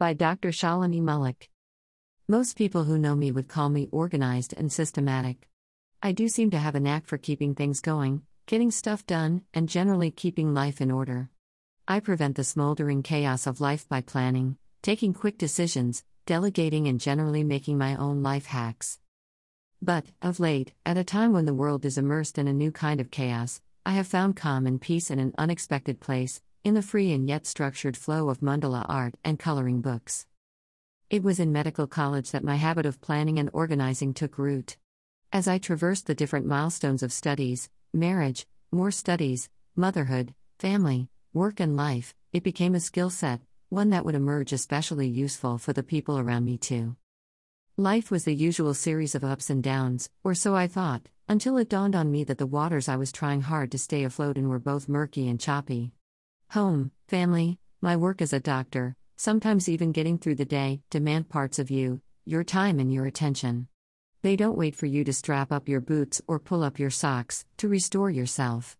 By Dr. Shalini Mullick. Most people who know me would call me organized and systematic. I do seem to have a knack for keeping things going, getting stuff done, and generally keeping life in order. I prevent the smoldering chaos of life by planning, taking quick decisions, delegating, and generally making my own life hacks. But, of late, at a time when the world is immersed in a new kind of chaos, I have found calm and peace in an unexpected place, in the free and yet structured flow of mandala art and coloring books. It was in medical college that my habit of planning and organizing took root. As I traversed the different milestones of studies, marriage, more studies, motherhood, family, work, and life, it became a skill set, one that would emerge especially useful for the people around me too. Life was the usual series of ups and downs, or so I thought, until it dawned on me that the waters I was trying hard to stay afloat in were both murky and choppy. Home, family, my work as a doctor, sometimes even getting through the day, demand parts of you, your time, and your attention. They don't wait for you to strap up your boots or pull up your socks to restore yourself.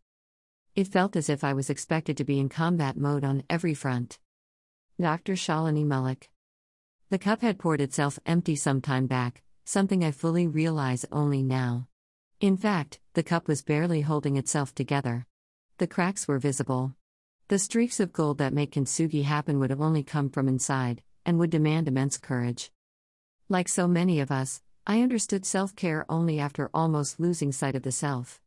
It felt as if I was expected to be in combat mode on every front. Dr. Shalini Mullick. The cup had poured itself empty some time back, something I fully realize only now. In fact, the cup was barely holding itself together. The cracks were visible. The streaks of gold that make kintsugi happen would have only come from inside, and would demand immense courage. Like so many of us, I understood self care only after almost losing sight of the self.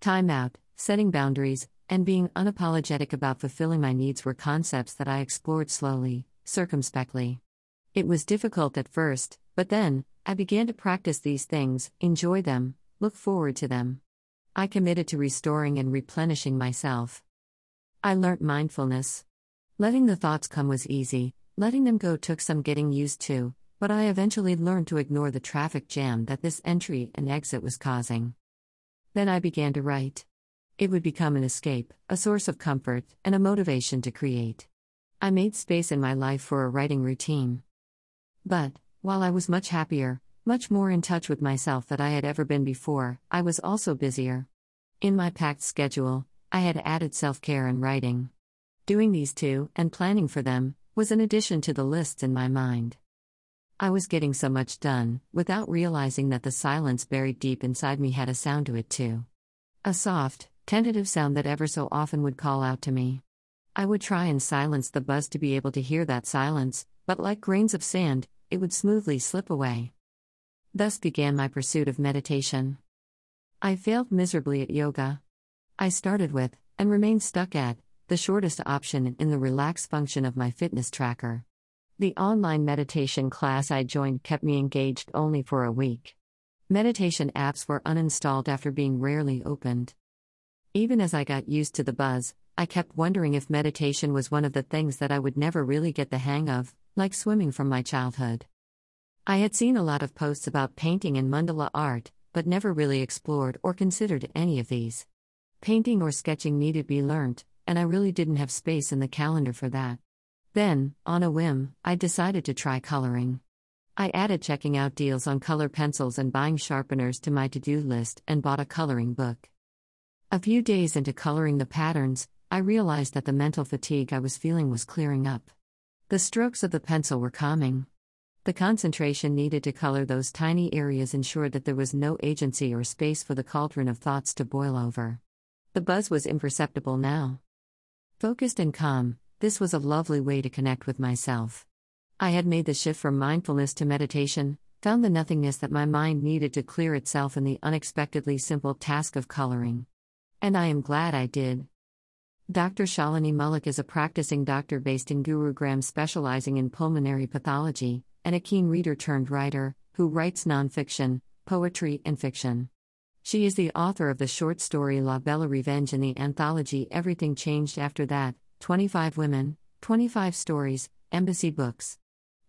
Time out, setting boundaries, and being unapologetic about fulfilling my needs were concepts that I explored slowly, circumspectly. It was difficult at first, but then, I began to practice these things, enjoy them, look forward to them. I committed to restoring and replenishing myself. I learnt mindfulness. Letting the thoughts come was easy, letting them go took some getting used to, but I eventually learned to ignore the traffic jam that this entry and exit was causing. Then I began to write. It would become an escape, a source of comfort, and a motivation to create. I made space in my life for a writing routine. But, while I was much happier, much more in touch with myself than I had ever been before, I was also busier. In my packed schedule, I had added self care and writing. Doing these two, and planning for them, was an addition to the lists in my mind. I was getting so much done, without realizing that the silence buried deep inside me had a sound to it too. A soft, tentative sound that ever so often would call out to me. I would try and silence the buzz to be able to hear that silence, but like grains of sand, it would smoothly slip away. Thus began my pursuit of meditation. I failed miserably at yoga. I started with, and remain stuck at, the shortest option in the relax function of my fitness tracker. The online meditation class I joined kept me engaged only for a week. Meditation apps were uninstalled after being rarely opened. Even as I got used to the buzz, I kept wondering if meditation was one of the things that I would never really get the hang of, like swimming from my childhood. I had seen a lot of posts about painting and mandala art, but never really explored or considered any of these. Painting or sketching needed to be learnt, and I really didn't have space in the calendar for that. Then, on a whim, I decided to try coloring. I added checking out deals on color pencils and buying sharpeners to my to do list and bought a coloring book. A few days into coloring the patterns, I realized that the mental fatigue I was feeling was clearing up. The strokes of the pencil were calming. The concentration needed to color those tiny areas ensured that there was no agency or space for the cauldron of thoughts to boil over. The buzz was imperceptible now. Focused and calm, this was a lovely way to connect with myself. I had made the shift from mindfulness to meditation, found the nothingness that my mind needed to clear itself in the unexpectedly simple task of coloring. And I am glad I did. Dr. Shalini Mullick is a practicing doctor based in Gurugram specializing in pulmonary pathology, and a keen reader turned writer, who writes nonfiction, poetry, and fiction. She is the author of the short story La Bella Revenge and the anthology Everything Changed After That 25 Women, 25 Stories, Embassy Books.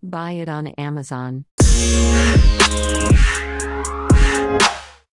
Buy it on Amazon.